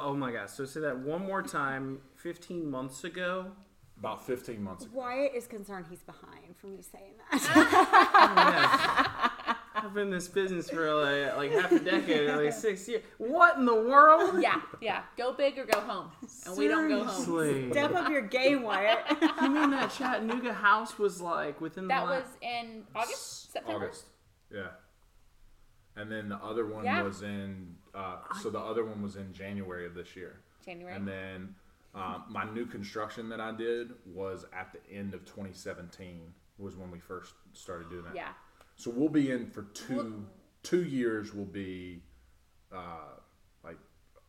Oh my gosh! So say that one more time. Fifteen months ago. About 15 months ago. Wyatt is concerned he's behind for me saying that. Oh, I've been in this business for like, like half a decade, like six years. What in the world? Yeah, yeah. Go big or go home. And we don't go home. Seriously. Step up your game, Wyatt. You mean that Chattanooga house was like within the That the was in August, September. August. Yeah. And then the other one Yeah. was in, uh, so the other one was in January of this year. January. And then um, my new construction that I did was at the end of 2017 was when we first started doing that. Yeah. So we'll be in for two Well- two years. Will be uh, like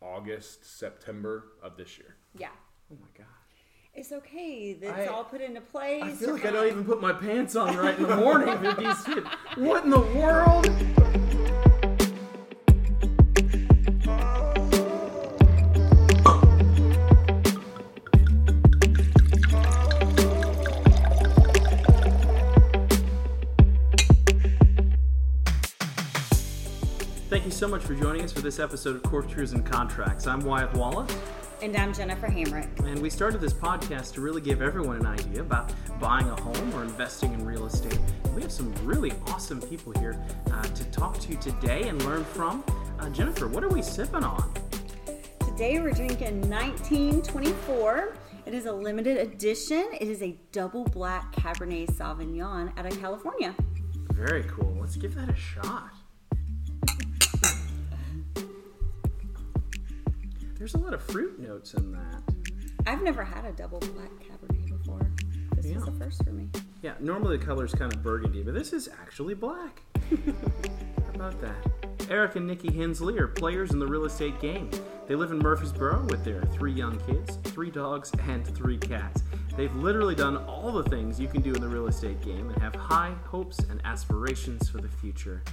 August September of this year. Yeah. Oh my god! It's okay. That's I- all put into place. I feel You're like I don't even put my pants on right in the morning with these kids. What in the world? So much for joining us for this episode of Cork Tours and Contracts. I'm Wyatt Wallace. And I'm Jennifer Hamrick. And we started this podcast to really give everyone an idea about buying a home or investing in real estate. We have some really awesome people here uh, to talk to today and learn from. Uh, Jennifer, what are we sipping on? Today we're drinking 1924. It is a limited edition. It is a double black Cabernet Sauvignon out of California. Very cool. Let's give that a shot. There's a lot of fruit notes in that. I've never had a double black Cabernet before. This Yeah. is the first for me. Yeah, normally the color's kind of burgundy, but this is actually black. How about that? Eric and Nikki Hensley are players in the real estate game. They live in Murfreesboro with their three young kids, three dogs, and three cats. They've literally done all the things you can do in the real estate game and have high hopes and aspirations for the future.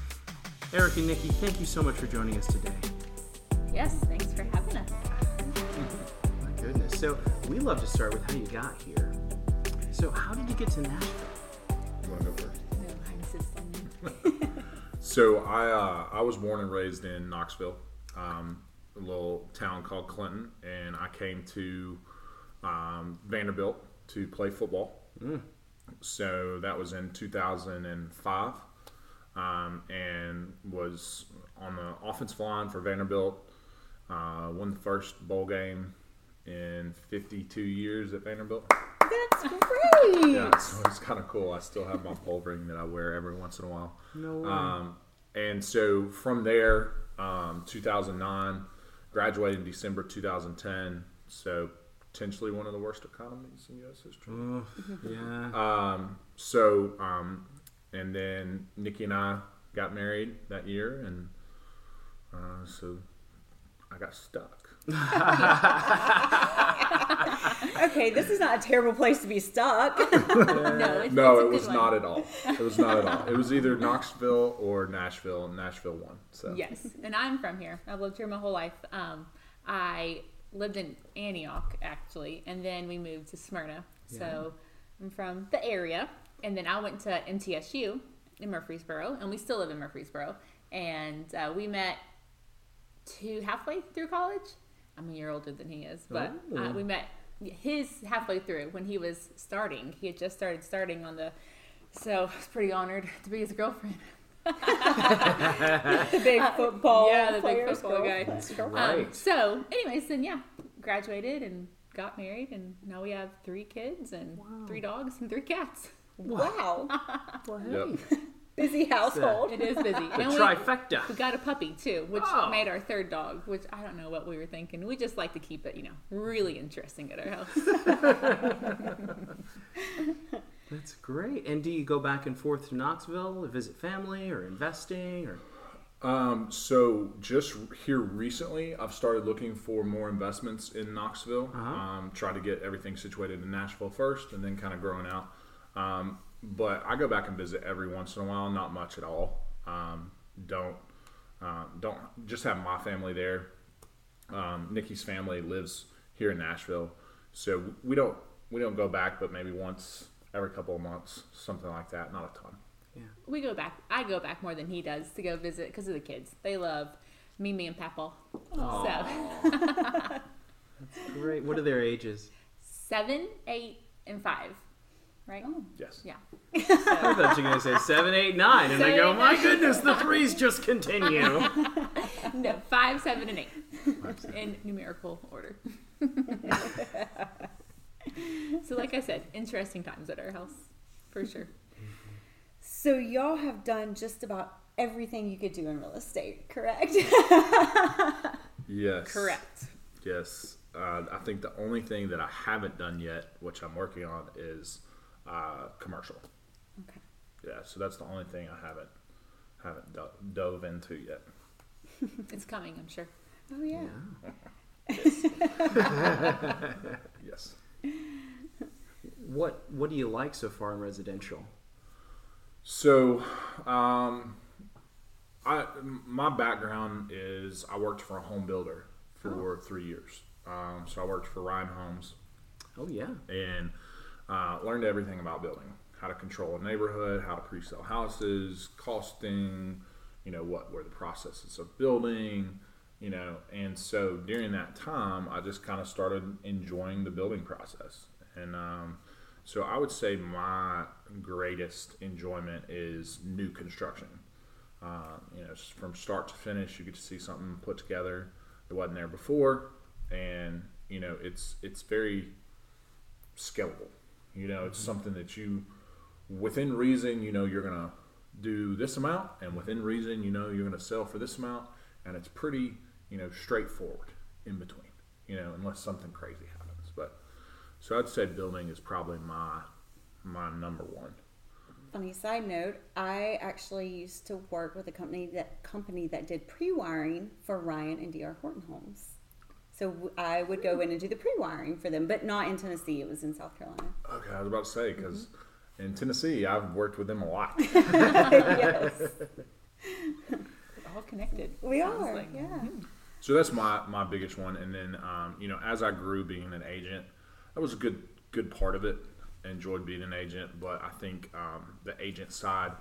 Eric and Nikki, thank you so much for joining us today. Yes. So, we love to start with how you got here. So, how did you get to Nashville? You want to go first? No, I'm assisting. So I uh, I was born and raised in Knoxville, um, a little town called Clinton, and I came to um, Vanderbilt to play football. So that was in 2005, um, and was on the offensive line for Vanderbilt. Uh, won the first bowl game in 52 years at Vanderbilt. That's great. Yeah, so it's kind of cool. I still have my bowl ring that I wear every once in a while. No way. Um, and so from there, um, 2009, graduated in December 2010. So potentially one of the worst economies in U.S. history. Oh, yeah. Um, so, um, and then Nikki and I got married that year, and uh, so I got stuck. Okay, this is not a terrible place to be stuck. No, it's, No, it's it was one. not at all. It was not at all. It was either Knoxville or Nashville, and Nashville won. So Yes, and I'm from here. I've lived here my whole life. Um, I lived in Antioch actually, and then we moved to Smyrna. So I'm from the area, and then I went to MTSU in Murfreesboro, and we still live in Murfreesboro. And uh, we met two halfway through college. I'm a year older than he is, but uh, we met his halfway through when he was starting. He had just started starting on the. So I was pretty honored to be his girlfriend. the big football. Yeah, the big football go. guy. Let's. Um, Right. so, anyways, then yeah, graduated and got married, and now we have three kids and three dogs and three cats. Wow. Well, Yep. Hey, Busy household. It is busy. the and we, we got a puppy too, which Oh. made our third dog. Which I don't know what we were thinking. We just like to keep it, you know, really interesting at our house. That's great. And do you go back and forth to Knoxville to visit family or investing or? Um, so just here recently, I've started looking for more investments in Knoxville. Uh-huh. Um, try to get everything situated in Nashville first, and then kind of growing out. Um, but I go back and visit every once in a while, not much at all. Um, don't uh, don't just have my family there. Um, Nikki's family lives here in Nashville, so we don't we don't go back, but maybe once every couple of months, something like that. Not a ton. Yeah, we go back. I go back more than he does to go visit because of the kids. They love Mimi and Papa. So Great. What are their ages? Seven, eight, and five. Right? Oh. Yes. Yeah. I thought you were going to say seven, eight, nine, and I go, eight, my nine." goodness, the threes just continue. No, five, seven, and eight. In numerical order. so, like I said, interesting times at our house, for sure. So y'all have done just about everything you could do in real estate, correct? Yes. Correct. Yes. Uh, I think the only thing that I haven't done yet, which I'm working on, is uh, commercial. okay. Yeah. So that's the only thing I haven't haven't do- dove into yet. It's coming, I'm sure. Oh yeah. Yes. What What do you like so far in residential? So, um, I my background is I worked for a home builder for three years. Um, so I worked for Ryan Homes Oh yeah. and uh, learned everything about building, how to control a neighborhood, how to pre-sell houses, costing, you know what were the processes of building, you know. And so during that time, I just kind of started enjoying the building process, and um, so I would say my greatest enjoyment is new construction. Uh, you know, from start to finish, you get to see something put together that wasn't there before, and you know, it's it's very scalable. You know, it's something that you, within reason, you know, you're gonna do this amount, and within reason, you know, you're gonna sell for this amount, and it's pretty, you know, straightforward in between. You know, unless something crazy happens. But so I'd say building is probably my my number one. Funny side note, I actually used to work with a company that company that did pre-wiring for Ryan and DR Horton Homes. So I would go in and do the pre-wiring for them, but not in Tennessee. It was in South Carolina. Okay, I was about to say because in Tennessee, I've worked with them a lot. yes, all connected. we are. like. Yeah. So that's my my biggest one. And then um, you know, as I grew being an agent, that was a good good part of it. Enjoyed being an agent, but I think um, the agent side,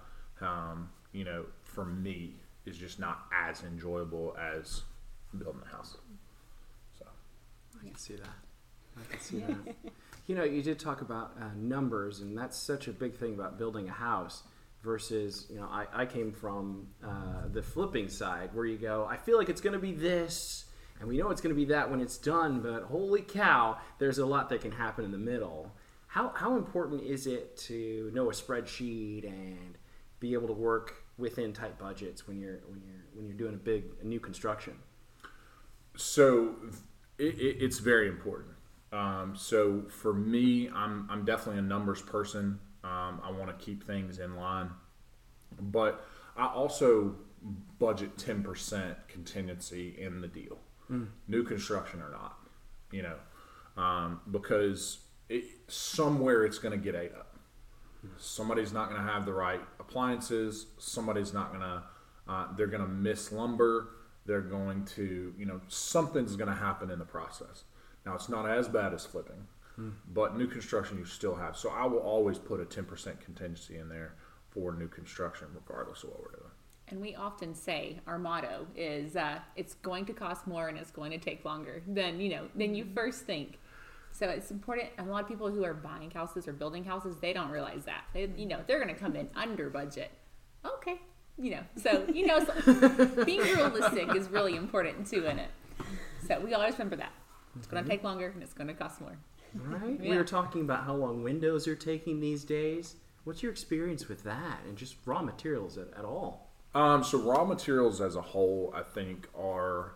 um, you know, for me is just not as enjoyable as building a house. So I can see that. I can see that. You know, you did talk about uh, numbers, and that's such a big thing about building a house versus, you know, I, I came from uh, the flipping side where you go, I feel like it's going to be this, and we know it's going to be that when it's done, but holy cow, there's a lot that can happen in the middle. How, how important is it to know a spreadsheet and be able to work within tight budgets when you're when you're when you're doing a big a new construction? So it, it, it's very important. Um, so for me, I'm, I'm definitely a numbers person. Um, I want to keep things in line, but I also budget 10% contingency in the deal, new construction or not, you know, um, because it, somewhere it's going to get ate up. Somebody's not going to have the right appliances. Somebody's not going to, uh, they're going to miss lumber. They're going to, you know, something's going to happen in the process. Now, it's not as bad as flipping, but new construction you still have. So I will always put a 10% contingency in there for new construction, regardless of what we're doing. And we often say our motto is uh, it's going to cost more and it's going to take longer than you know than you first think. So it's important. And a lot of people who are buying houses or building houses, they don't realize that. They, you know, they're going to come in under budget. Okay, you know. So you know, so being realistic is really important too in it. So we always remember that it's going to take longer and it's going to cost more. Right? We were talking about how long windows are taking these days. What's your experience with that and just raw materials at, at all? Um, so raw materials as a whole, I think, are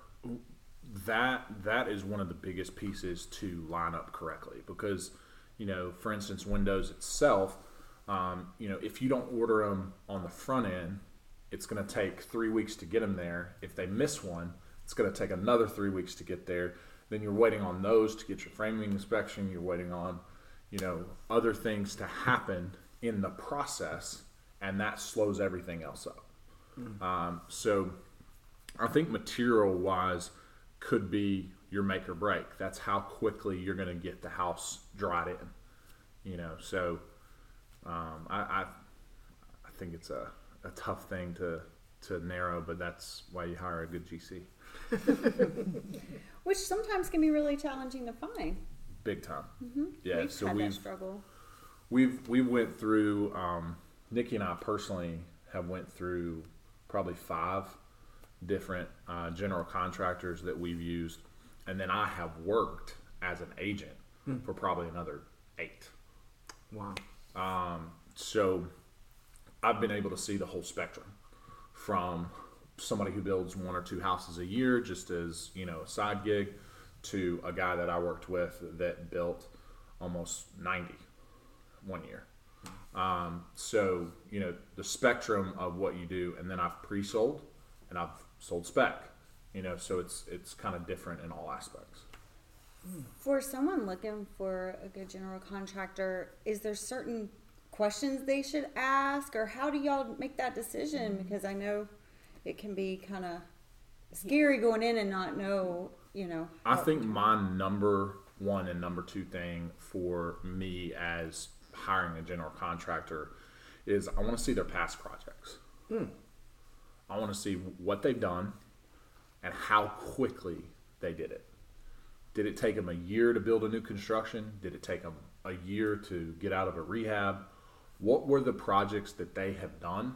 that that is one of the biggest pieces to line up correctly because, you know, for instance, Windows itself, um, you know, if you don't order them on the front end, it's going to take three weeks to get them there. If they miss one, it's going to take another three weeks to get there. Then you're waiting on those to get your framing inspection. You're waiting on, you know, other things to happen in the process, and that slows everything else up. Um, so I think material wise could be your make or break. That's how quickly you're going to get the house dried in. You know, so um, I, I I think it's a, a tough thing to to narrow, but that's why you hire a good GC. which sometimes can be really challenging to find. big time. Yeah, We've so had we've struggle. we've we went through. Um, Nikki and I personally have went through probably five different uh, general contractors that we've used, and then I have worked as an agent for probably another eight. Wow. Um, so I've been able to see the whole spectrum from somebody who builds one or two houses a year just as, you know, a side gig to a guy that I worked with that built almost 90 one year. Um, so, you know, the spectrum of what you do, and then I've pre-sold and I've sold spec, you know, so it's, it's kind of different in all aspects. For someone looking for a good general contractor, is there certain questions they should ask, or how do y'all make that decision? Mm-hmm. Because I know it can be kind of scary going in and not know, you know. I how- think my number one and number two thing for me as hiring a general contractor is I want to see their past projects. Hmm. I want to see what they've done and how quickly they did it. Did it take them a year to build a new construction? Did it take them a year to get out of a rehab? What were the projects that they have done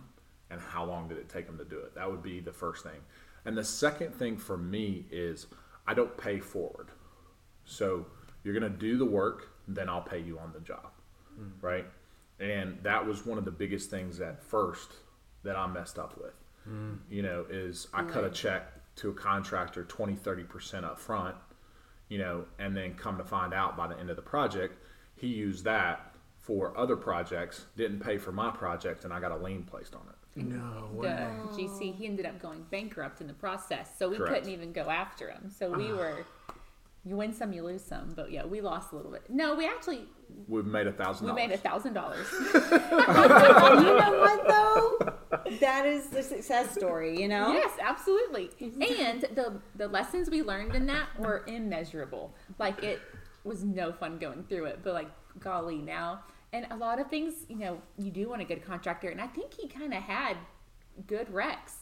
and how long did it take them to do it? That would be the first thing. And the second thing for me is I don't pay forward. So you're going to do the work, then I'll pay you on the job. Hmm. Right? And that was one of the biggest things at first that I messed up with. Hmm. You know, is I cut a check to a contractor 20, 30% up front, you know, and then come to find out by the end of the project, he used that for other projects, didn't pay for my project, and I got a lien placed on it. No The way. GC, he ended up going bankrupt in the process, so we Correct. couldn't even go after him. So we ah. were, you win some, you lose some. But yeah, we lost a little bit. No, we actually We've made a thousand we made a dollars. thousand dollars. you know what though? That is the success story, you know. Yes, absolutely. And the the lessons we learned in that were immeasurable. Like it was no fun going through it, but like golly now. And a lot of things, you know, you do want a good contractor, and I think he kind of had good recs,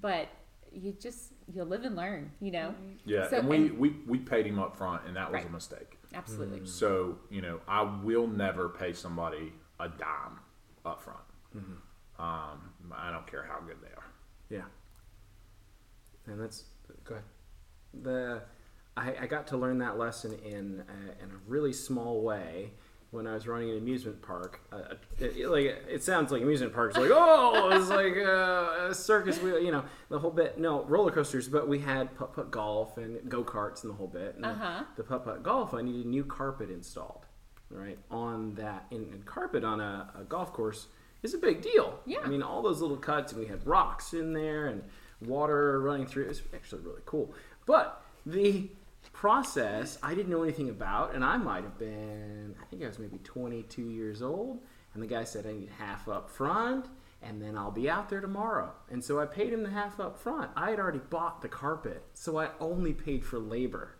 but you just you live and learn, you know. Yeah, So- and we, and- we, we paid him up front, and that was Right. a mistake. Absolutely. So, you know, I will never pay somebody a dime up front. Um, I don't care how good they are. Yeah. And that's go ahead. The I, I got to learn that lesson in a, in a really small way when I was running an amusement park. Uh, it, it- like it sounds like amusement parks, like oh, it's like uh, a circus wheel, you know, the whole bit. No roller coasters, but we had putt putt golf and go karts and the whole bit. And the- Uh-huh. The putt putt golf, I needed new carpet installed, right on that. And, and carpet on a, a golf course is a big deal. Yeah. I mean, all those little cuts, and we had rocks in there and water running through. It was actually really cool. But the process I didn't know anything about, and I might have been, I think I was maybe 22 years old. And the guy said, I need half up front, and then I'll be out there tomorrow. And so I paid him the half up front. I had already bought the carpet, so I only paid for labor,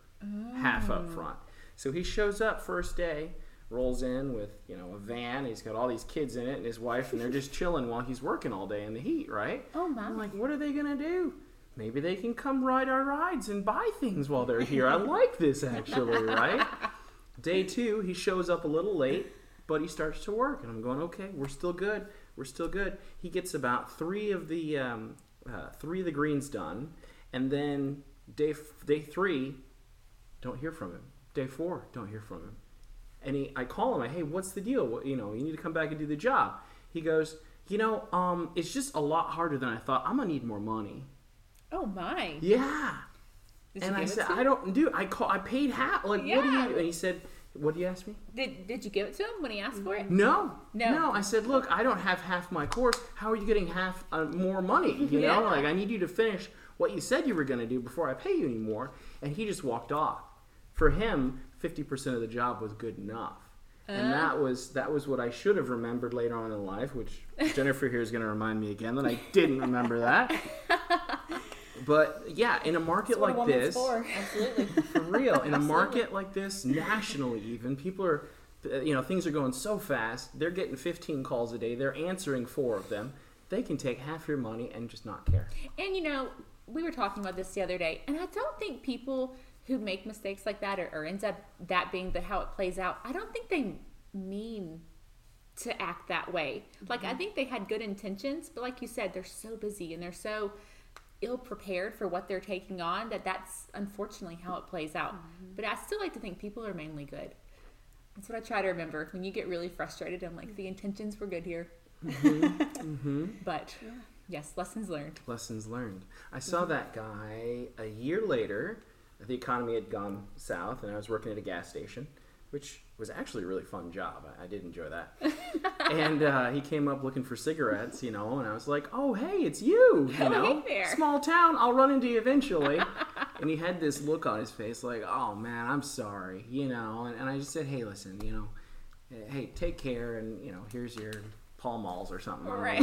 half up mm. front. So he shows up first day, rolls in with you know a van. He's got all these kids in it and his wife, and they're just chilling while he's working all day in the heat, right? Oh, my. I'm like, what are they gonna do? Maybe they can come ride our rides and buy things while they're here. I like this actually, right? Day two, he shows up a little late, but he starts to work, and I'm going, okay, we're still good. We're still good. He gets about three of the um, uh, three of the greens done, and then day f- day three, don't hear from him. Day four, don't hear from him. And he, I call him. I, hey, what's the deal? What, you know, you need to come back and do the job. He goes, you know, um, it's just a lot harder than I thought. I'm gonna need more money. Oh my! Yeah. Did and I said. I don't do. I call. I paid half. Like, what do Yeah. you? And he said, what do you ask me? Did Did you give it to him when he asked for it? No, No. I said, look, I don't have half my course. How are you getting half uh, more money? You Yeah. know, like I need you to finish what you said you were going to do before I pay you anymore. And he just walked off. For him, fifty percent of the job was good enough. And Uh. that was that was what I should have remembered later on in life, which Jennifer here is going to remind me again that I didn't remember that. But yeah, in a market That's what like woman's this, for. Absolutely. for real in a market like this nationally even people are uh, you know things are going so fast they're getting 15 calls a day they're answering four of them they can take half your money and just not care And you know, we were talking about this the other day, and I don't think people who make mistakes like that or, or ends up that being the how it plays out, I don't think they mean to act that way. Like I think they had good intentions, but like you said, they're so busy and they're so ill prepared for what they're taking on that that's unfortunately how it plays out. Mm-hmm. But I still like to think people are mainly good. That's what I try to remember. When you get really frustrated, I'm like, the intentions were good here. Mm-hmm. Mm-hmm. But yes, lessons learned. Lessons learned. I saw that guy a year later. The economy had gone south, and I was working at a gas station, which was actually a really fun job. I, I did enjoy that. and uh, he came up looking for cigarettes, you know, and I was like, "Oh, hey, it's you!" You Oh, know, hey there. small town. I'll run into you eventually. and he had this look on his face, like, "Oh man, I'm sorry," you know. And, and I just said, "Hey, listen, you know, hey, take care, and you know, here's your Pall Malls or something." I Right.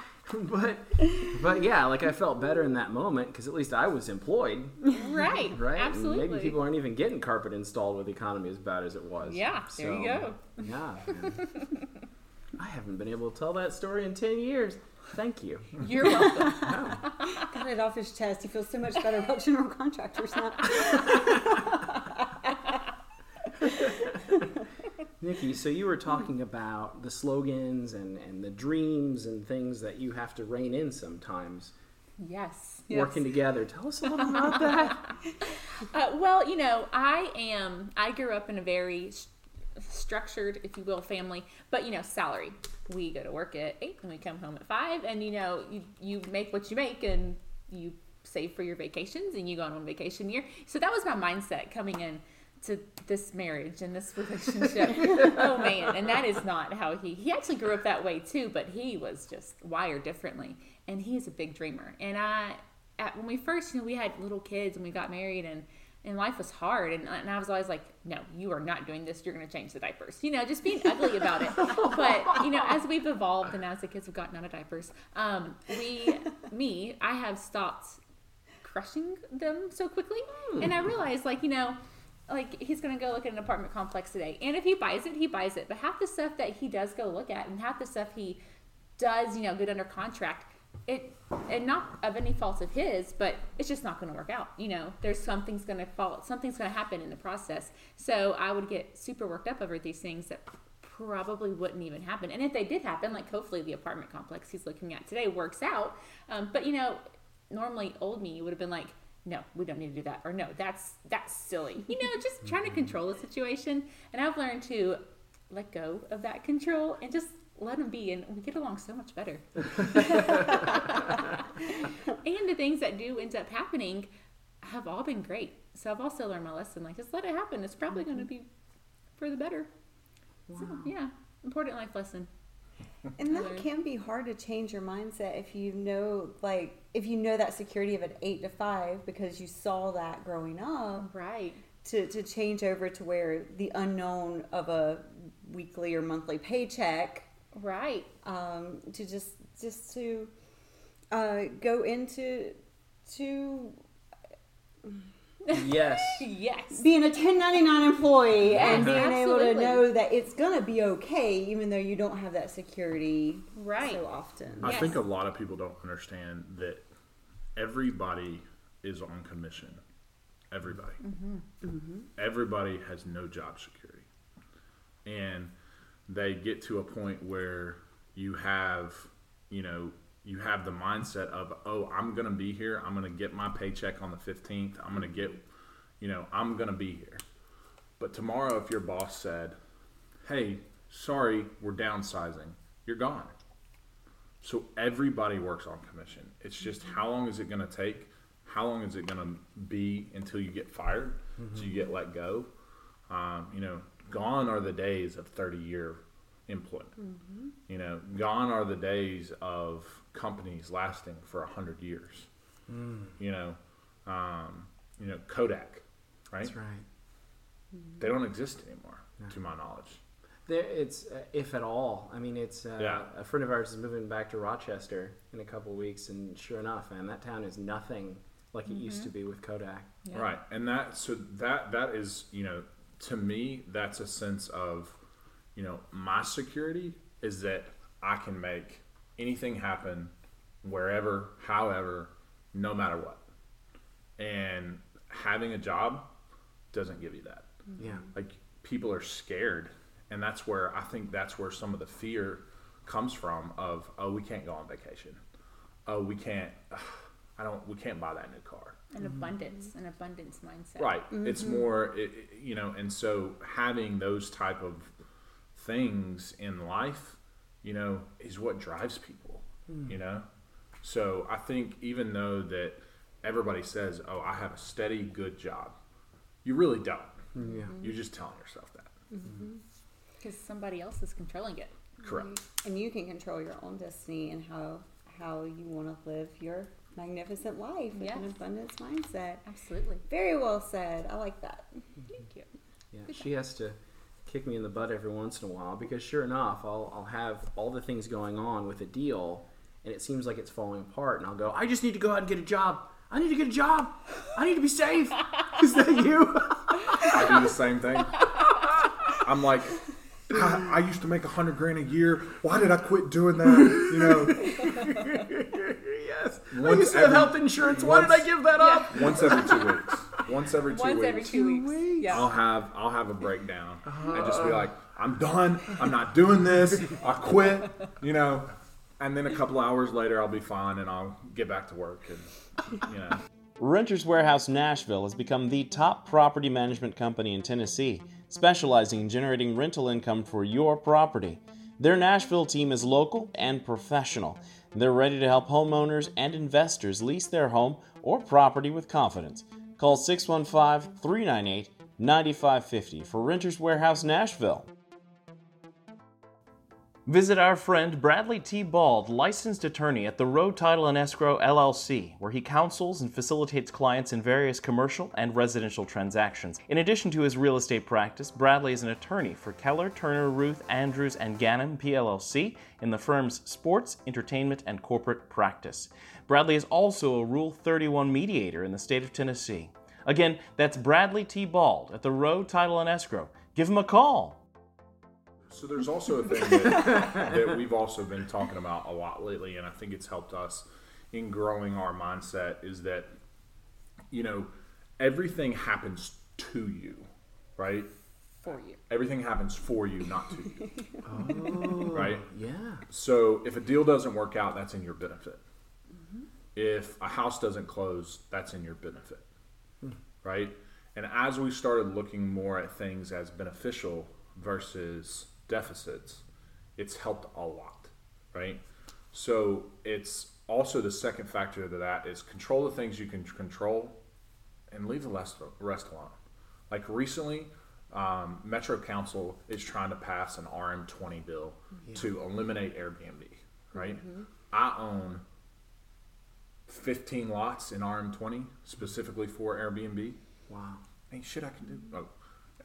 what it was. but but yeah, like I felt better in that moment because at least I was employed, Right. right? And Absolutely. maybe people aren't even getting carpet installed with the economy as bad as it was. Yeah, there you go. Yeah. I haven't been able to tell that story in ten years. Thank you. You're welcome. Got it off his chest. He feels so much better about general contractors now. Nikki, so you were talking about the slogans and, and the dreams and things that you have to rein in sometimes. yes. Working together. Tell us a little about that. Uh, well, you know, I am. I grew up in a very s- structured, if you will, family. But you know, salary. We go to work at eight and we come home at five, and you know, you you make what you make, and you save for your vacations, and you go on one vacation year. So that was my mindset coming in to this marriage and this relationship. oh man, and that is not how he. He actually grew up that way too, but he was just wired differently, and he is a big dreamer. And I, at, when we first, you know, we had little kids and we got married and and life was hard. And, and i was always like no you are not doing this. You're going to change the diapers. You know just being ugly about it. But you know as we've evolved and as the kids have gotten out of diapers um, we me i have stopped crushing them so quickly. And i realized like you know like he's gonna go look at an apartment complex today. And if he buys it he buys it. But half the stuff that he does go look at and half the stuff he does you know get under contract it and not of any fault of his but it's just not going to work out you know? There's something's going to fall something's going to happen in the process. So i would get super worked up over these things that probably wouldn't even happen. And if they did happen like hopefully the apartment complex he's looking at today works out. Um, but you know normally old me would have been like no we don't need to do that or no that's that's silly. You know just trying to control the situation. And i've learned to let go of that control and just let them be and we get along so much better. And the things that do end up happening have all been great. So i've also learned my lesson like just let it happen. It's probably going to mm-hmm. be for the better. So yeah important life lesson And that can be hard to change your mindset if you know, like, if you know that security of an eight to five because you saw that growing up. right To, to change over to where the unknown of a weekly or monthly paycheck, right um, to just just to uh, go into to yes. yes being a 1099 employee and Yes, being able to know that it's gonna be okay even though you don't have that security Right. so often. I Yes. think a lot of people don't understand that everybody is on commission. Everybody. Mm-hmm. Mm-hmm. Everybody has no job security. And they get to a point where you have, you know, you have the mindset of, oh, I'm going to be here. I'm going to get my paycheck on the 15th. I'm going to get, you know, I'm going to be here. But tomorrow, if your boss said, hey, sorry, we're downsizing, you're gone. So everybody works on commission. It's just how long is it going to take? How long is it going to be until you get fired? So you get let go? Um, you know, gone are the days of 30 year employment. You know, gone are the days of companies lasting for a 100 years. You know, um, you know, Kodak, right? That's right. They don't exist anymore, to my knowledge. There, it's uh, if at all. I mean, it's uh, Yeah. a friend of ours is moving back to Rochester in a couple weeks, and sure enough, man, that town is nothing like it used to be with Kodak. Yeah. Right, and that so that that is you know to me that's a sense of you know my security is that I can make anything happen wherever, however, no matter what, and having a job doesn't give you that. Mm-hmm. Yeah. Like people are scared, and that's where I think that's where some of the fear comes from. Of oh, we can't go on vacation. Oh, we can't. I don't. We can't buy that new car. An mm-hmm. abundance, an abundance mindset. Right. It's mm-hmm. more, it, it- you know, and so having those type of things in life, you know, is what drives people. Hmm. You know, so I think even though that everybody says, "Oh, I have a steady, good job," you really don't. Hmm, yeah. Hmm. You're just telling yourself that. Mm-hmm. Mm-hmm. Because somebody else is controlling it. Correct. Mm-hmm. And you can control your own destiny and how how you want to live your magnificent life with an abundance mindset. Absolutely. Very well said. I like that. Thank you. Yeah, she has to kick me in the butt every once in a while because sure enough, I'll, I'll have all the things going on with a deal and it seems like it's falling apart and I'll go, I just need to go out and get a job. I need to get a job. I need to be safe. Is that you? I do the same thing. I'm like, I, I used to make a hundred grand a year. Why did I quit doing that? You know, yes. I Once used to have every- health insurance. Why did I once- give that up? once every two weeks. Once every two Once weeks. every two, weeks. Yeah. I'll have I'll have a breakdown uh-huh. and just be like, I'm done. I'm not doing this. I quit. You know, and then a couple hours later, I'll be fine and I'll get back to work and you know. Renters Warehouse Nashville has become the top property management company in Tennessee, specializing in generating rental income for your property. Their Nashville team is local and professional. They're ready to help homeowners and investors lease their home or property with confidence. Call 615 398 9550 for Renters Warehouse Nashville. Visit our friend Bradley T. Bald, licensed attorney at the Road Title and Escrow LLC, where he counsels and facilitates clients in various commercial and residential transactions. In addition to his real estate practice, Bradley is an attorney for Keller, Turner, Ruth, Andrews, and Gannon PLLC in the firm's sports, entertainment, and corporate practice. Bradley is also a Rule 31 mediator in the state of Tennessee. Again, that's Bradley T. Bald at the Road Title and Escrow. Give him a call. So there's also a thing that, that we've also been talking about a lot lately, and I think it's helped us in growing our mindset is that you know everything happens to you, right? For you. Everything happens for you, not to you. Oh, right? Yeah. So if a deal doesn't work out, that's in your benefit. If a house doesn't close, that's in your benefit. Right? And as we started looking more at things as beneficial versus deficits, it's helped a lot. Right? So it's also the second factor to that is control the things you can control and leave the rest, rest alone. Like recently, um, Metro Council is trying to pass an RM20 bill to eliminate Airbnb. Right? I own 15 lots in RM20 specifically for Airbnb. Wow. Ain't shit I can do. Oh,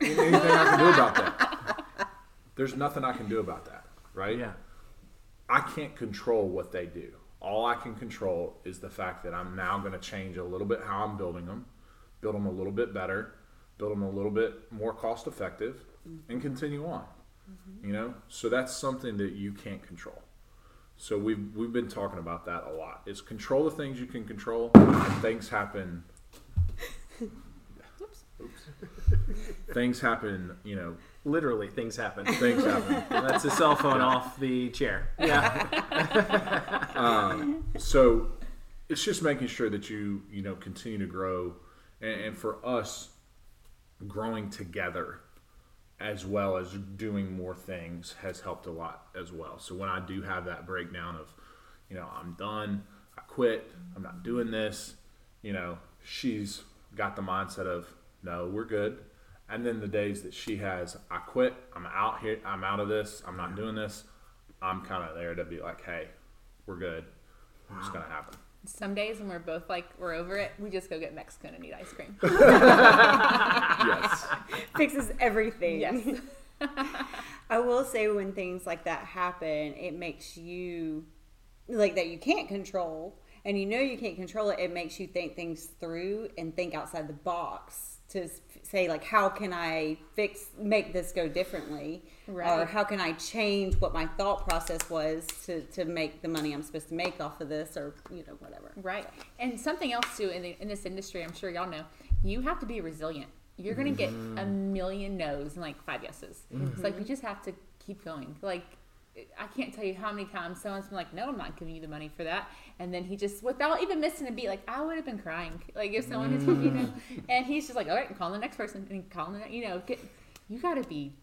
ain't anything I can do about that. There's nothing I can do about that. Right? Yeah. I can't control what they do. All I can control is the fact that I'm now going to change a little bit how I'm building them, build them a little bit better, build them a little bit more cost effective, and continue on. Mm-hmm. You know, so that's something that you can't control. So we've we've been talking about that a lot. Is control the things you can control, and things happen. Oops. things happen. You know, Literally, things happen. things happen. That's the cell phone off the chair. Yeah. Um, so it's just making sure that you you know continue to grow and, and for us growing together as well as doing more things has helped a lot as well. So when i do have that breakdown of you know i'm done i quit i'm not doing this you know she's got the mindset of no we're good. And then the days that she has i quit i'm out here i'm out of this i'm not doing this i'm kind of there to be like hey we're good. It's gonna happen Some days when we're both like we're over it, we just go get Mexican and eat ice cream. yes Fixes everything. yes. I will say when things like that happen, it makes you like that you can't control and you know you can't control it, it makes you think things through and think outside the box to say like how can I fix make this go differently, or how can I change what my thought process was to to make the money I'm supposed to make off of this, or you know whatever. Right. And something else too in, the, in this industry, I'm sure y'all know, you have to be resilient. You're gonna get mm-hmm. a million no's and like five yeses. It's like mm-hmm. you just have to keep going. Like I can't tell you how many times someone's been like, "No, I'm not giving you the money for that," and then he just, without even missing a beat, like I would have been crying. Like if someone had told me, you know, mm. and he's just like, "All right, I'm the next person," and calling the, you know, get, you got to be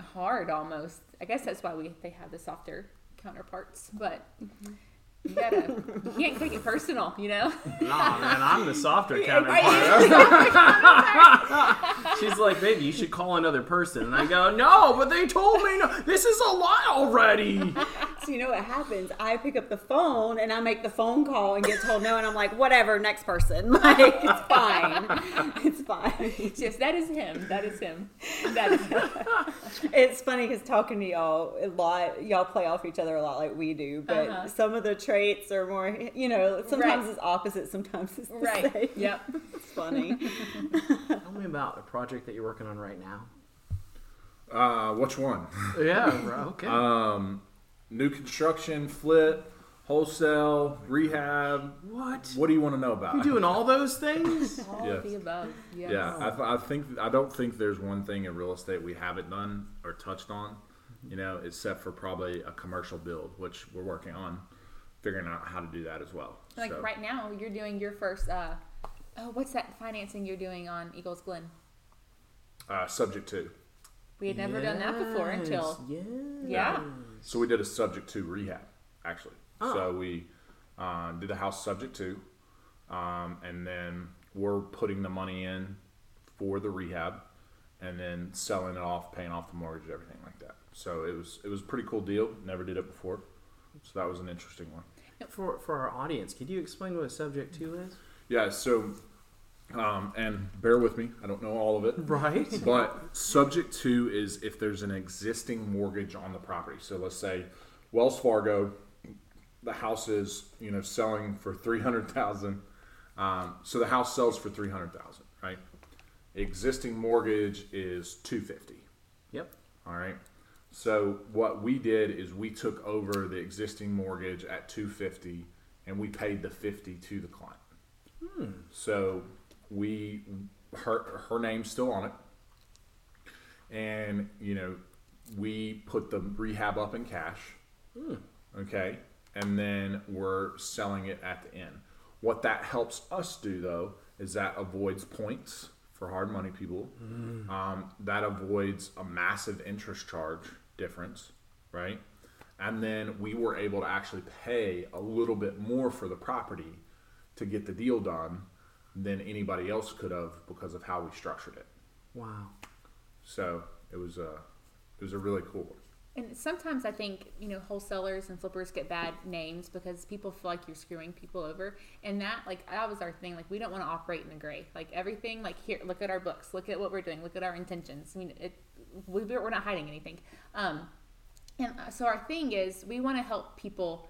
hard almost. I guess that's why we they have the softer counterparts, but. Mm-hmm. You gotta, you can't take it personal, you know. Nah, man, I'm the softer Are counterpart. you- She's like, baby, you should call another person. And I go, no, but they told me no. This is a lie already. So you know what happens? I pick up the phone and I make the phone call and get told no, and I'm like, whatever, next person. Like it's fine, it's fine. Yes, that is him. That is him. That is him. It's funny because talking to y'all a lot, y'all play off each other a lot like we do, but Uh-huh. some of the traits are more, you know, sometimes Right. it's opposite, sometimes it's the Right. same. Yep. It's funny. Tell me about a project that you're working on right now. Uh, which one? Yeah. Okay. Um, new construction, flip, wholesale, rehab. what? What do you want to know about? You doing all those things? All Yes. of the above. Yes. Yeah, I, th- I think I don't think there's one thing in real estate we haven't done or touched on, you know, except for probably a commercial build, which we're working on figuring out how to do that as well. Like So, right now, you're doing your first. Uh, oh, what's that financing you're doing on Eagles Glen? uh, subject to. We had never done that before until. Yeah. Yeah. So we did a subject to rehab, actually. Oh. So we uh, did the house subject to, um, and then we're putting the money in for the rehab, and then selling it off, paying off the mortgage, everything like that. So it was it was a pretty cool deal. Never did it before, so that was an interesting one. For for our audience, could you explain what a subject to is? Yeah. So, um, and bear with me, I don't know all of it. Right. But subject to is if there's an existing mortgage on the property. So let's say Wells Fargo, the house is you know selling for three hundred thousand. Um, so the house sells for three hundred thousand, right? Existing mortgage is two fifty. Yep. All right. So what we did is we took over the existing mortgage at 250 and we paid the 50 to the client. Hmm. So we her her name's still on it. And you know, we put the rehab up in cash. Hmm. Okay? And then we're selling it at the end. What that helps us do though is that avoids points for hard money people. Hmm. Um, that avoids a massive interest charge difference, right? And then we were able to actually pay a little bit more for the property to get the deal done than anybody else could have because of how we structured it. Wow. So it was a it was a really cool one. And sometimes I think you know wholesalers and flippers get bad names because people feel like you're screwing people over, and that like that was our thing. Like we don't want to operate in the gray. Like everything, like here, look at our books, look at what we're doing, look at our intentions. I mean, it we, we're not hiding anything. Um, and uh, so our thing is we want to help people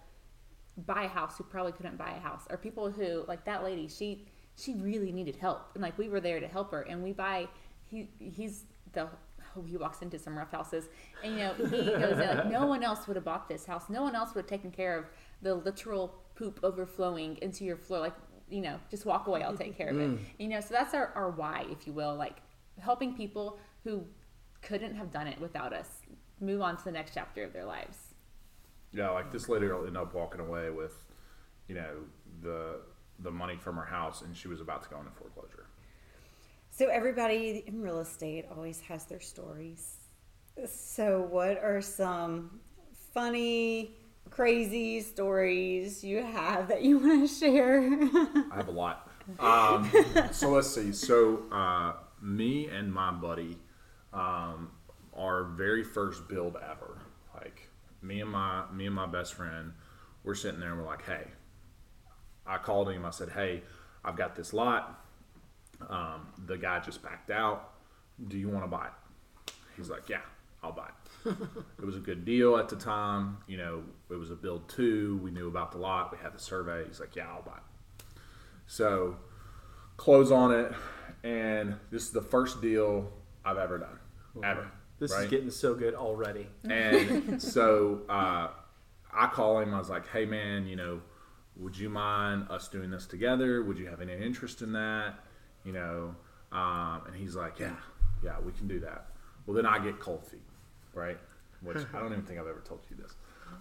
buy a house who probably couldn't buy a house, or people who like that lady. She she really needed help, and like we were there to help her. And we buy. He he's the oh, he walks into some rough houses, and you know he goes like no one else would have bought this house. No one else would have taken care of the literal poop overflowing into your floor. Like you know, just walk away. I'll take care of it. You know, so that's our our why, if you will, like helping people who couldn't have done it without us move on to the next chapter of their lives. Yeah, like this lady will end up walking away with, you know, the the money from her house, and she was about to go into foreclosure. So everybody in real estate always has their stories. So what are some funny, crazy stories you have that you want to share? I have a lot. Um, so let's see. So uh, me and my buddy, um, our very first build ever. Like me and my me and my best friend, we're sitting there and we're like, hey. I called him. I said, hey, I've got this lot. Um, the guy just backed out. Do you want to buy it? He's like, yeah, I'll buy it. it was a good deal at the time. You know, it was a build two. We knew about the lot. We had the survey. He's like, yeah, I'll buy it. So close on it, and this is the first deal I've ever done, ever. This right? is getting so good already. And so uh, I call him. I was like, "Hey, man, you know, would you mind us doing this together? Would you have any interest in that? You know?" Um, and he's like, "Yeah, yeah, we can do that." Well, then I get cold feet, right? Which I don't even think I've ever told you this,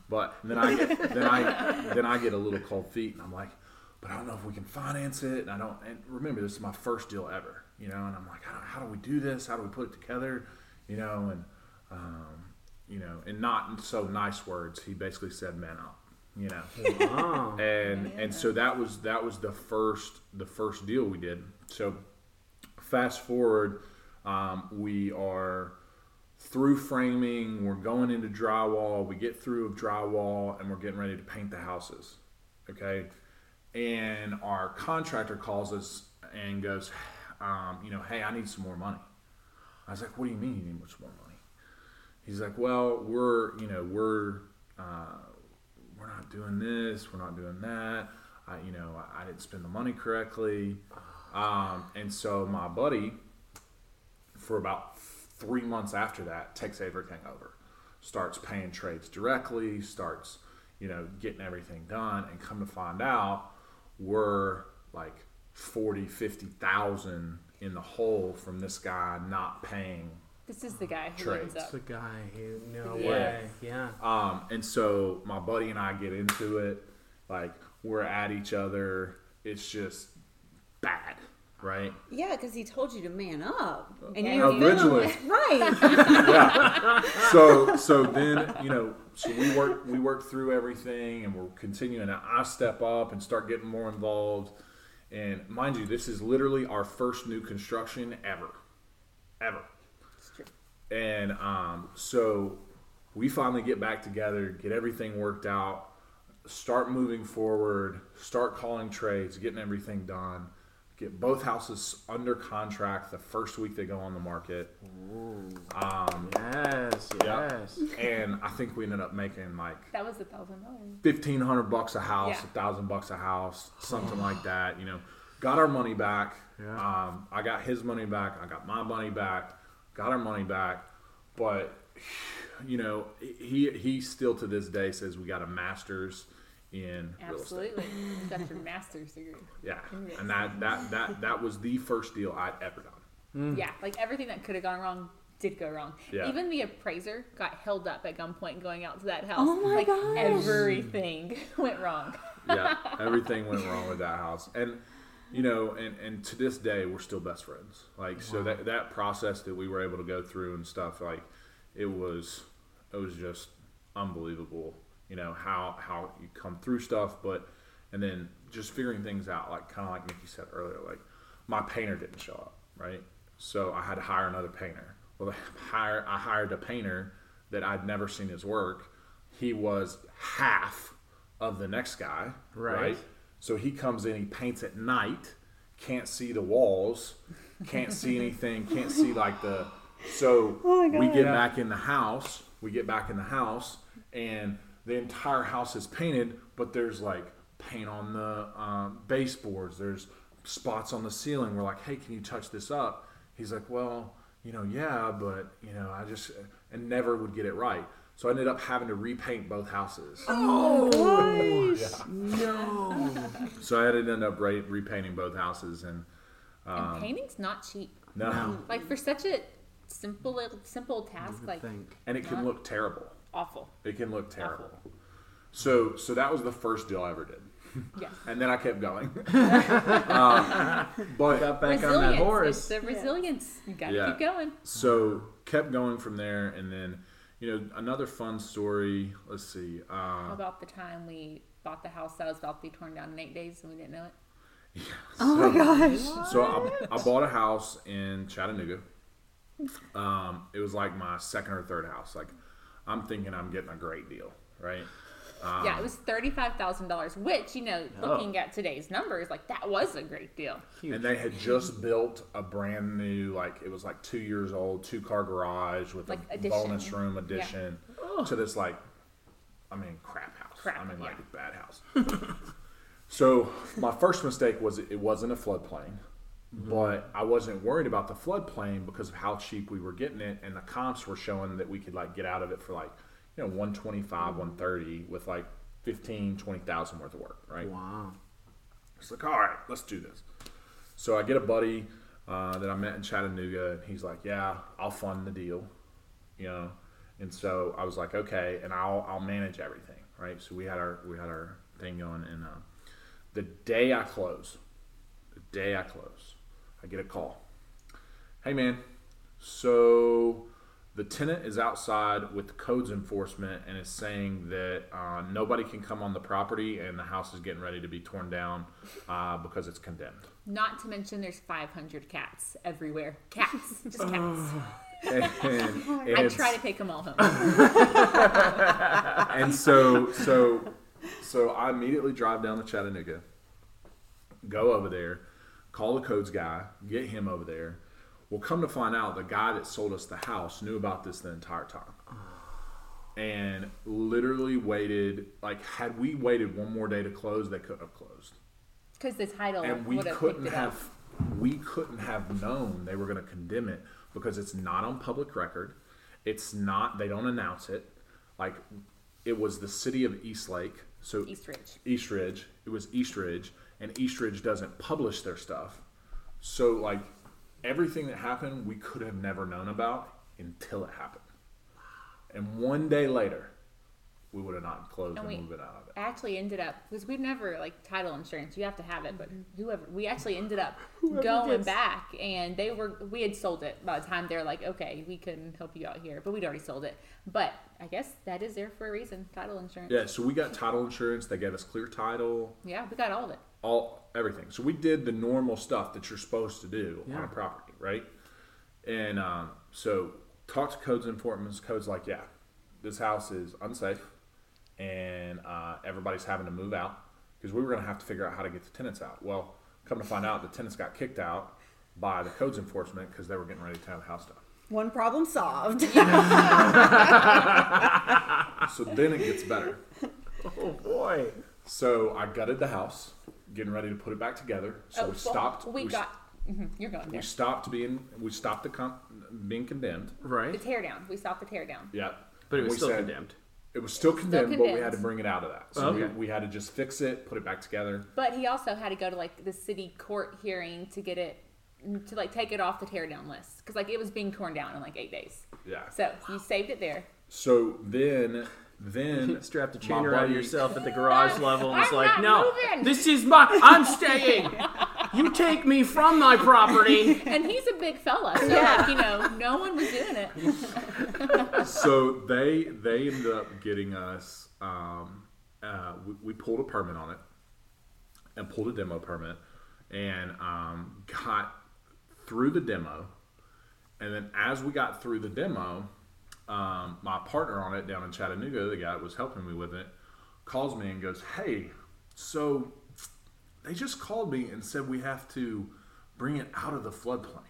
but then I get then I then I get a little cold feet, and I'm like, "But I don't know if we can finance it." And I don't. And remember, this is my first deal ever, you know. And I'm like, "How, how do we do this? How do we put it together?" You know, and um, you know, in not in so nice words, he basically said, "Man up," you know, Oh, and and so that was that was the first the first deal we did. So fast forward, um, we are through framing, we're going into drywall, we get through drywall, and we're getting ready to paint the houses. Okay, and our contractor calls us and goes, um, you know, hey, I need some more money. I was like, what do you mean you need much more money? He's like, well, we're, you know, we're, uh, we're not doing this, we're not doing that. I, you know, I, I didn't spend the money correctly. Um, and so my buddy, for about three months after that, takes everything over, starts paying trades directly, starts, you know, getting everything done, and come to find out, we're like 40, 50,000 in the hole from this guy not paying This is the guy who Trades. ends up. the guy who, no Yeah. way. Yeah. Um, and so my buddy and I get into it, like we're at each other. It's just bad, right? Yeah, because he told you to man up, and Yeah. you Originally. right? yeah. So so then you know so we work we work through everything and we're continuing. And I step up and start getting more involved. And mind you, this is literally our first new construction ever, ever. And um, so we finally get back together, get everything worked out, start moving forward, start calling trades, getting everything done, get both houses under contract the first week they go on the market. Um, Yes. Yeah. Yes. And I think we ended up making like That was a thousand dollars. fifteen hundred bucks a house, Yeah. a thousand bucks a house, something like that. You know, got our money back. Yeah. Um, I got his money back. I got my money back. Got our money back, but you know, he he still to this day says we got a master's in real. Absolutely. You got your master's degree. Yeah, and that that that that was the first deal I'd ever done. Yeah, like everything that could have gone wrong did go wrong. Yeah. Even the appraiser got held up at gunpoint going out to that house. Oh my like gosh. everything went wrong. yeah, everything went wrong with that house, and you know, and and to this day, we're still best friends. Like, so that that process that we were able to go through and stuff, like, it was, it was just unbelievable. You know how how you come through stuff, but and then just figuring things out, like kind of like Nikki said earlier, like my painter didn't show up, right? So I had to hire another painter. Well, I hire I hired a painter that I'd never seen his work. He was half of the next guy, Right. right? So he comes in, he paints at night, can't see the walls, can't see anything, can't see like the. So we get Yeah. back in the house, we get back in the house, and the entire house is painted, but there's like paint on the um, baseboards, there's spots on the ceiling. We're like, hey, can you touch this up? He's like, well, you know, yeah, but you know, I just and never would get it right. So I ended up having to repaint both houses. Oh no. So I had to end up re- repainting both houses, and and um, painting's not cheap. no, Like for such a simple simple task, like think. and it can look terrible. awful. It can look terrible. So, so that was the first deal I ever did, Yeah. and then I kept going. um, but Got back on that resilience. It's horse. the resilience. You gotta Yeah. keep going. so kept going from there, and then you know another fun story. Let's see. Uh, about the time we bought the house that was about to be torn down in eight days and we didn't know it? Oh my gosh. So I, I bought a house in Chattanooga. Um, it was like my second or third house. Like I'm thinking I'm getting a great deal, right? Um, yeah, it was thirty-five thousand dollars, which you know, Oh. looking at today's numbers, like that was a great deal. And they had just built a brand new, like it was like two years old, two car garage with Like a addition. bonus room addition to this like, I mean, crap house. Crap, I mean, like yeah. bad house. so my first mistake was it wasn't a floodplain. but I wasn't worried about the floodplain because of how cheap we were getting it, and the comps were showing that we could like get out of it for like you know 125, 130 with like 15, 20,000 worth of work, right? Wow. It's like, all right, let's do this. So I get a buddy uh, that I met in Chattanooga, and he's like, yeah, I'll fund the deal, you know. And so I was like, okay, and I'll I'll manage everything, right? So we had our we had our thing going, and uh, the day I close, the day I close, I get a call. Hey man, so the tenant is outside with the codes enforcement and is saying that uh, nobody can come on the property and the house is getting ready to be torn down uh, because it's condemned. Not to mention there's 500 cats everywhere. Cats, just cats. And, and I try to take them all home. and so so so I immediately drive down to Chattanooga, go over there, call the codes guy, get him over there. Well, come to find out, the guy that sold us the house knew about this the entire time, and literally waited. Like, had we waited one more day to close, they couldn't have closed, Because the title and we couldn't picked it up. have. We couldn't have known they were going to condemn it because it's not on public record. It's not. They don't announce it. Like, it was the city of Eastlake. So Eastridge. Eastridge. It was Eastridge, and Eastridge doesn't publish their stuff. So like everything that happened, we could have never known about until it happened. And one day later, we would have not closed and, And we moved it out of it. actually ended up because we've never like title insurance. You have to have it, but Mm-hmm. whoever we actually ended up going back, and they were we had sold it by the time they're like, okay, we can help you out here, but we'd already sold it. But I guess that is there for a reason. Title insurance. Yeah, so we got title insurance. They gave us clear title, Yeah, we got all of it. all everything. So we did the normal stuff that you're supposed to do on a property, right? And um, so talk to codes enforcement. Codes like, yeah, this house is unsafe, and uh, everybody's having to move out because we were going to have to figure out how to get the tenants out. Well, come to find out, the tenants got kicked out by the codes enforcement because they were getting ready to tear the house down. One problem solved. So then it gets better. Oh boy. So I gutted the house, getting ready to put it back together. So oh, we well, stopped. We, we got. mhm, you're going we there. stopped being we stopped the con- being condemned. Right. The Right. tear down. We stopped the tear down. Yeah, But it was we still said- condemned. It was still condemned, but we had to bring it out of that. So we, Okay. we had to just fix it, put it back together. But he also had to go to like the city court hearing to get it to like take it off the tear down list because like it was being torn down in like eight days. Yeah. So you saved it there. So then, then Strapped a chain around buddy- yourself at the garage level and it's I'm like, not no, moving." this is my, I'm staying. You take me from my property. And he's a big fella, so like, you know, no one was doing it. So they they ended up getting us. Um, uh, we, we pulled a permit on it, and pulled a demo permit, and um, got through the demo. And then as we got through the demo, um, my partner on it down in Chattanooga, the guy that was helping me with it, calls me and goes, "Hey, so they just called me and said we have to bring it out of the floodplain."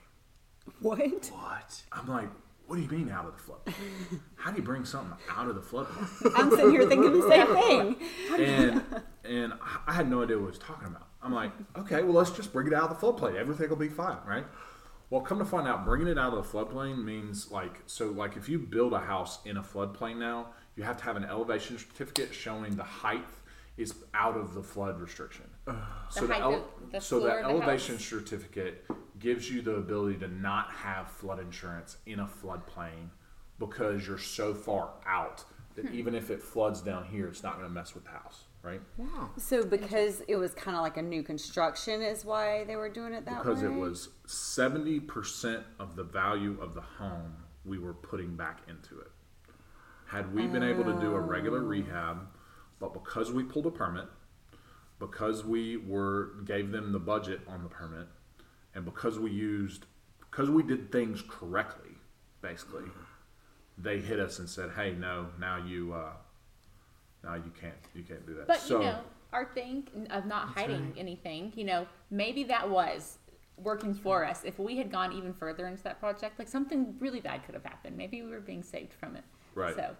what? What? I'm like, what do you mean out of the floodplain? How do you bring something out of the floodplain? I'm sitting here thinking the same thing. And and I had no idea what he was talking about. I'm like, okay, well let's just bring it out of the floodplain. Everything will be fine, right? Well, come to find out, bringing it out of the floodplain means like so. Like if you build a house in a floodplain now, you have to have an elevation certificate showing the height is out of the flood restriction. so height el- of the so floor the the elevation house? certificate gives you the ability to not have flood insurance in a floodplain because you're so far out that Hmm. even if it floods down here, it's not going to mess with the house, right? Wow. So because it was kind of like a new construction, is why they were doing it that Because way. Because it was 70% of the value of the home we were putting back into it. Had we been able to do a regular rehab, but because we pulled a permit, because we were gave them the budget on the permit, and because we used because we did things correctly, basically, they hit us and said, "Hey, no, now you uh, now you can't you can't do that." But so, you know, our thing of not hiding anything, you know, maybe that was working for us. If we had gone even further into that project, like something really bad could have happened. Maybe we were being saved from it. Right. So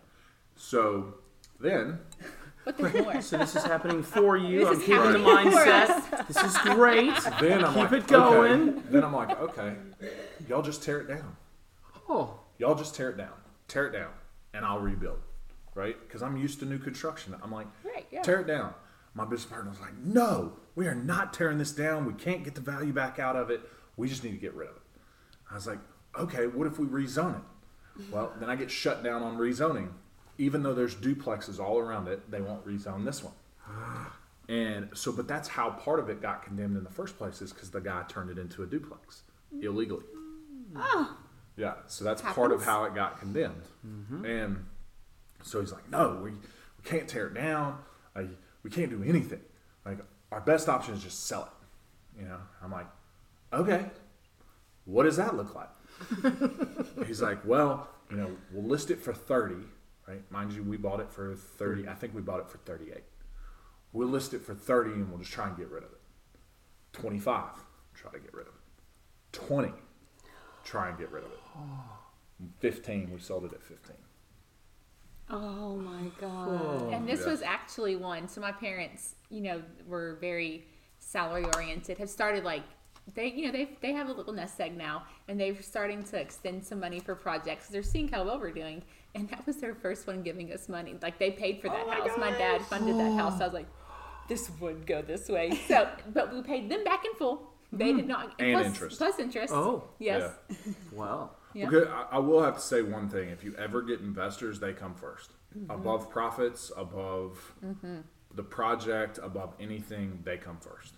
So then But there's more. So this is happening for you. This I'm is keeping the happening for mindset. This is great. Then I'm Keep like, it going. Okay. Then I'm like, okay, y'all just tear it down. Oh, Y'all just tear it down. Tear it down, and I'll rebuild. Right? Because I'm used to new construction. I'm like, Right, yeah. tear it down. My business partner was like, no, we are not tearing this down. We can't get the value back out of it. We just need to get rid of it. I was like, okay, what if we rezone it? Well, then I get shut down on rezoning. Even though there's duplexes all around it, they won't rezone this one. And so, but that's how part of it got condemned in the first place is because the guy turned it into a duplex mm. illegally. Oh. Yeah, so that's part of how it got condemned. Mm-hmm. And so he's like, no, we, we can't tear it down. Like, we can't do anything. Like, our best option is just sell it. You know, I'm like, okay, what does that look like? he's like, well, you know, we'll list it for 30, right? Mind you, we bought it for 30. I think we bought it for 38. We'll list it for 30 and we'll just try and get rid of it. 25, try to get rid of it. 20, try and get rid of it. 15, we sold it at 15. Oh my god. And this Yeah. was actually one. So my parents, you know, were very salary oriented. Have started like they, you know, they they have a little nest egg now, and they're starting to extend some money for projects. They're seeing how well we're doing, and that was their first one giving us money. Like they paid for that oh house. My dad funded that house. I was like, this would go this way. So, but we paid them back in full. They hmm. did not And plus, interest. plus interest. Oh. yes. well. Yeah. Okay, I, I will have to say one thing. If you ever get investors, they come 1st Mm-hmm. Above profits, above the project, above anything, they come 1st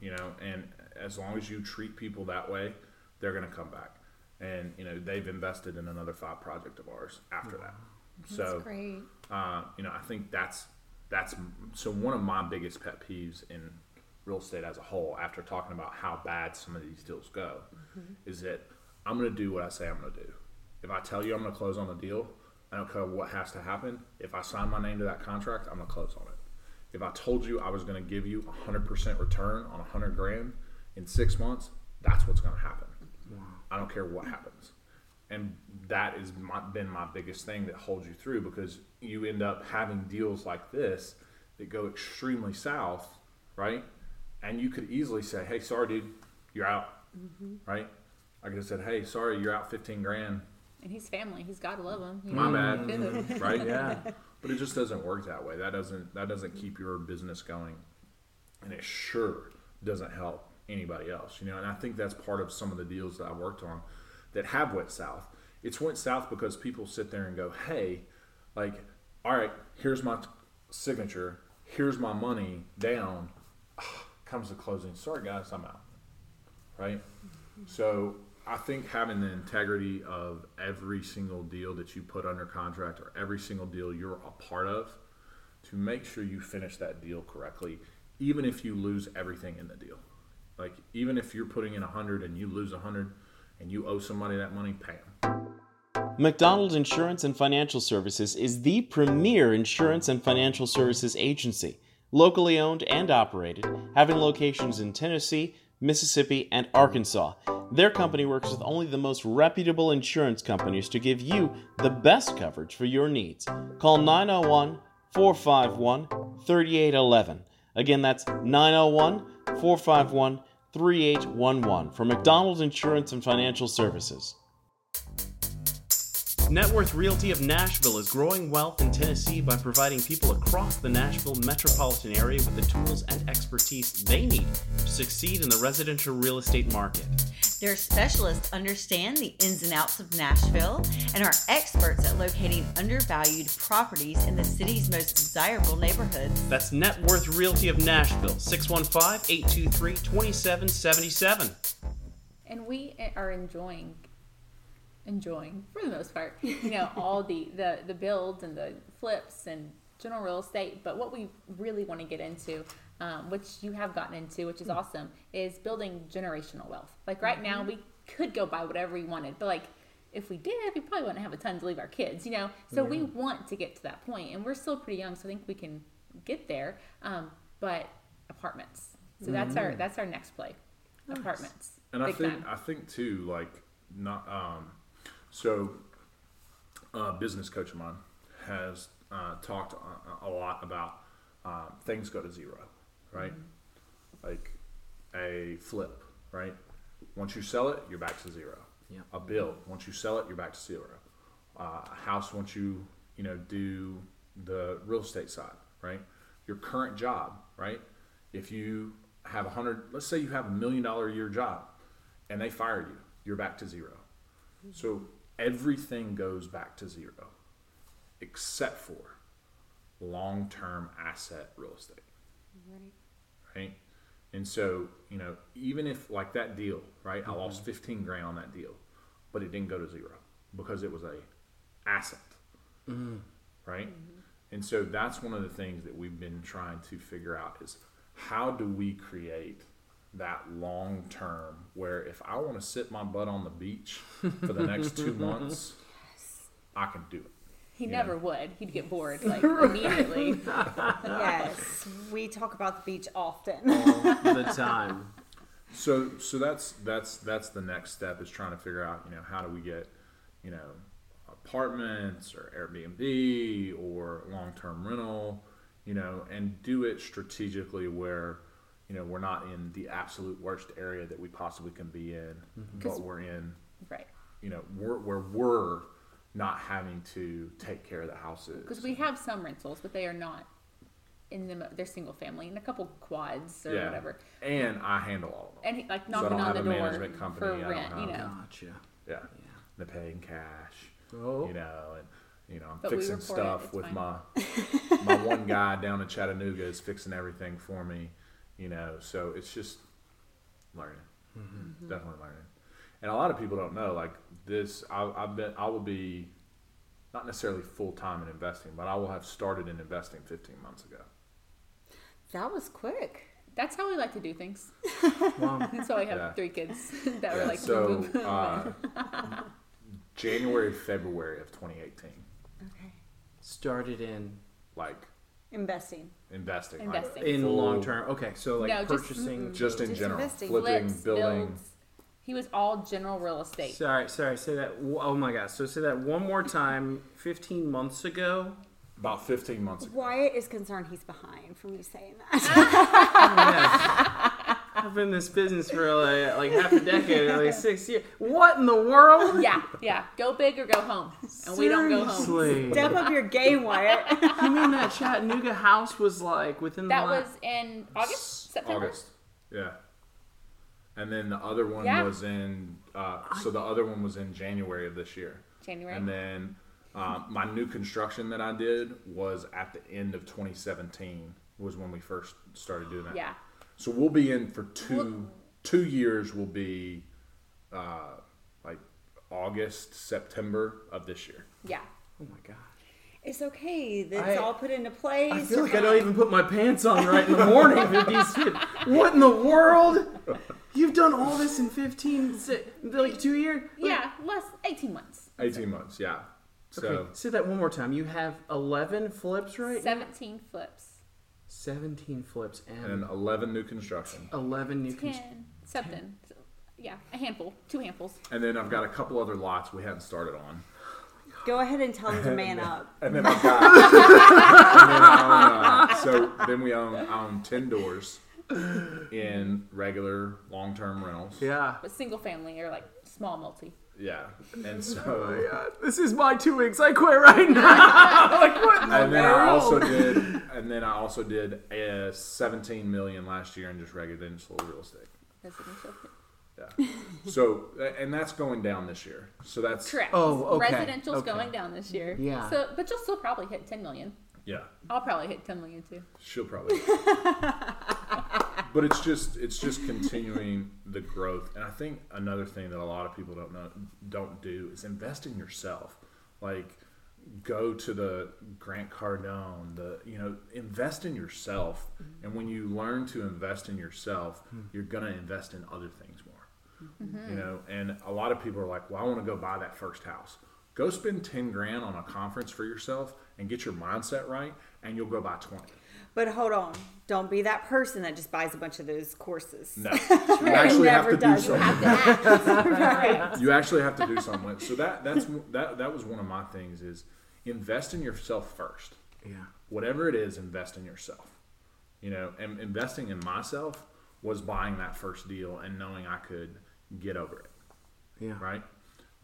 You know, and as long as you treat people that way, they're going to come back. And, you know, they've invested in another five project of ours after that. So, That's great. uh, you know, I think that's that's so one of my biggest pet peeves in real estate as a whole. After talking about how bad some of these deals go, is that I'm going to do what I say I'm going to do. If I tell you I'm going to close on a deal, I don't care what has to happen. If I sign my name to that contract, I'm going to close on it. If I told you I was going to give you a 100% return on a 100 grand in six months, that's what's going to happen. I don't care what happens. And that has been my biggest thing that holds you through because you end up having deals like this that go extremely south, right? And you could easily say, hey, sorry, dude, you're out, mm-hmm. right? I could have said, hey, sorry, you're out 15 grand, And he's family. He's got to love him. You my bad, right? Yeah. But it just doesn't work that way. That doesn't that doesn't keep your business going, and it sure doesn't help anybody else. You know, and I think that's part of some of the deals that I worked on that have went south. It's went south because people sit there and go, "Hey, like, all right, here's my t- signature, here's my money down." Comes the closing. Sorry, guys, I'm out. Right. Mm-hmm. So I think having the integrity of every single deal that you put under contract or every single deal you're a part of to make sure you finish that deal correctly, even if you lose everything in the deal. Like even if you're putting in a hundred and you lose a hundred and you owe somebody that money, pay them. McDonald Insurance and Financial Services is the premier insurance and financial services agency, locally owned and operated, having locations in Tennessee, Mississippi, and Arkansas. Their company works with only the most reputable insurance companies to give you the best coverage for your needs. Call 901 451 3811. Again, that's 901 451 3811 for McDonald's Insurance and Financial Services. Net Worth Realty of Nashville is growing wealth in Tennessee by providing people across the Nashville metropolitan area with the tools and expertise they need to succeed in the residential real estate market. Their specialists understand the ins and outs of Nashville and are experts at locating undervalued properties in the city's most desirable neighborhoods. That's Net Worth Realty of Nashville, 615 823 2777. and we are enjoying enjoying for the most part you know all the the the builds and the flips and general real estate. But what we really want to get into um, which you have gotten into which is awesome is building generational wealth. Like right now we could go buy whatever we wanted but like if we did we probably wouldn't have a ton to leave our kids you know? So we want to get to that point and we're still pretty young so i think we can get there um, but apartments. So that's our that's our next play. Apartments. And I think time. I think too, like not um, so. A business coach of mine has uh, talked a, a lot about um, things go to zero, right? Like a flip, right? Once you sell it, you're back to zero. Yeah. A build, once you sell it, you're back to zero. Uh, a house, once you you know do the real estate side, right? Your current job, right? If you have a hundred, let's say you have a million dollar a year job, and they fire you, you're back to zero. So everything goes back to zero, except for long term asset real estate right? And so, you know, even if like that deal, right? I lost mm-hmm. 15 grand on that deal, but it didn't go to zero because it was a asset, mm-hmm. right? Mm-hmm. And so that's one of the things that we've been trying to figure out is how do we create that long term where if I want to sit my butt on the beach for the next two months, I can do it. He Yeah. never would. He'd get bored like immediately. yes, we talk about the beach often. All the time. So so that's that's that's the next step is trying to figure out you know how do we get you know apartments or Airbnb or long term rental you know and do it strategically where you know we're not in the absolute worst area that we possibly can be in, mm-hmm. but we're in right. you know we're, where we're not having to take care of the houses Because we have some rentals, but they are not in them. They're single family and a couple quads or yeah whatever. and I handle all of them And he, like So I knocking don't on the a door management company, for I don't rent, you know. Gotcha. yeah, yeah. they're paying cash Oh. you know, and you know, I'm But fixing report it, stuff with fine. my my one guy down in Chattanooga is fixing everything for me, you know. So it's just learning, Mm-hmm. definitely learning. And a lot of people don't know, like this. I, I've been, I will be not necessarily full time in investing, but I will have started in investing 15 months ago. that was quick. That's how we like to do things. Wow. That's why we have Yeah. three kids that were like, so boom, uh, January, February of 2018, Okay. Started in like Investing. investing, Investing. in full- long term. Okay, so like No, just- purchasing. just in Just general, investing. flipping, flips, building. builds. He was all general real estate. Sorry, sorry. Say that. Oh my gosh. So say that one more time. Fifteen months ago. About 15 months ago. Wyatt is concerned he's behind from you saying that. Oh, I've been in this business for like, like half a decade, like six years. What in the world? Yeah, yeah. Go big or go home. And we don't go home. Seriously. Step up your game, Wyatt. You mean that Chattanooga house was like within That the la- was in August, September. August. Yeah. And then the other one Yeah. was in, uh, so the other one was in January of this year. January. And then uh, my new construction that I did was at the end of 2017 was when we first started doing that. Yeah. So we'll be in for two Well- two years. Will be uh, like August September of this year. Yeah. Oh my god. It's okay. That's I- all put into place. I feel You're like I don't even put my pants on right in the morning with these kids. What in the world? You've done all this in 15, like two years? Yeah, less 18 months. 18 months. Yeah. So Okay, say that one more time. You have 11 flips right 17 flips. 17 flips and, and 11 new construction. 11 new 10, construction. something. So, yeah, a handful. Two handfuls. And then I've got a couple other lots we hadn't started on. Go ahead and tell them to man up. And then I've got. and then I own, uh, so then we own I own ten doors in regular long term rentals. Yeah. But single family or like small multi. Yeah. And Oh so God, this is my two weeks. I quit right now. like what in the and then I world? also did and then I also did uh, seventeen million last year in just residential real estate. Residential. Yeah. So and that's going down this year. So that's Correct. Oh, okay, Residential's okay. going down this year. Yeah. So, but you'll still probably hit 10 million. yeah. I'll probably hit 10 million too. She'll probably. but it's just it's just continuing the growth, and I think another thing that a lot of people don't know don't do is invest in yourself. Like go to the Grant Cardone, the you know invest in yourself, mm-hmm. and when you learn to invest in yourself, hmm. you're gonna invest in other things more. Mm-hmm. You know, and a lot of people are like, "Well, I want to go buy that first house." Go spend ten grand on a conference for yourself and get your mindset right, and you'll go buy twenty. But hold on. Don't be that person that just buys a bunch of those courses. No, you actually have to do does. You something. right. You actually have to do something. with- So that that's that that was one of my things is invest in yourself first. Yeah. Whatever it is, invest in yourself. You know, and investing in myself was buying that first deal and knowing I could get over it Yeah. right?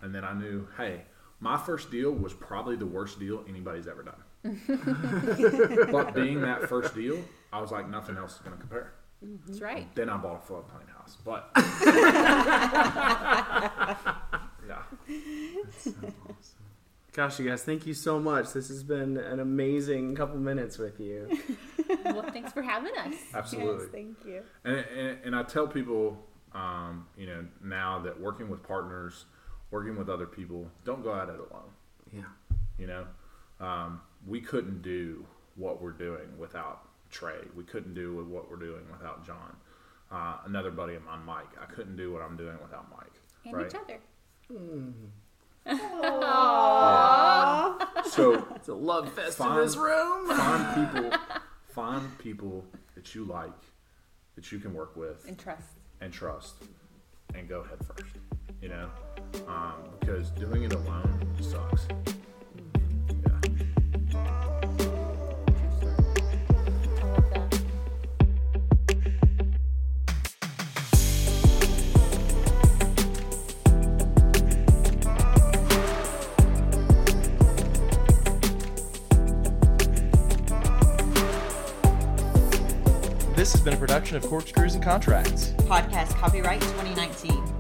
And then I knew, hey, my first deal was probably the worst deal anybody's ever done. but being that first deal, I was like, nothing else is going to compare. That's right. Then I bought a floodplain house, but yeah, Gosh, you guys, thank you so much. This has been an amazing couple minutes with you. Well, thanks for having us. absolutely. Yes, thank you. And, and, and I tell people, um, you know, now that working with partners, working with other people, don't go at it alone. Yeah. You know, um, we couldn't do what we're doing without Trey. We couldn't do what we're doing without John. Uh, another buddy of mine, Mike. I couldn't do what I'm doing without Mike. And right? each other. So It's a love fest Fine. in this room. find people, find people that you like, that you can work with And trust. and trust, and go head first. You know, um, because doing it alone sucks. This has been a production of Corkscrews and Contracts. Podcast copyright 2019.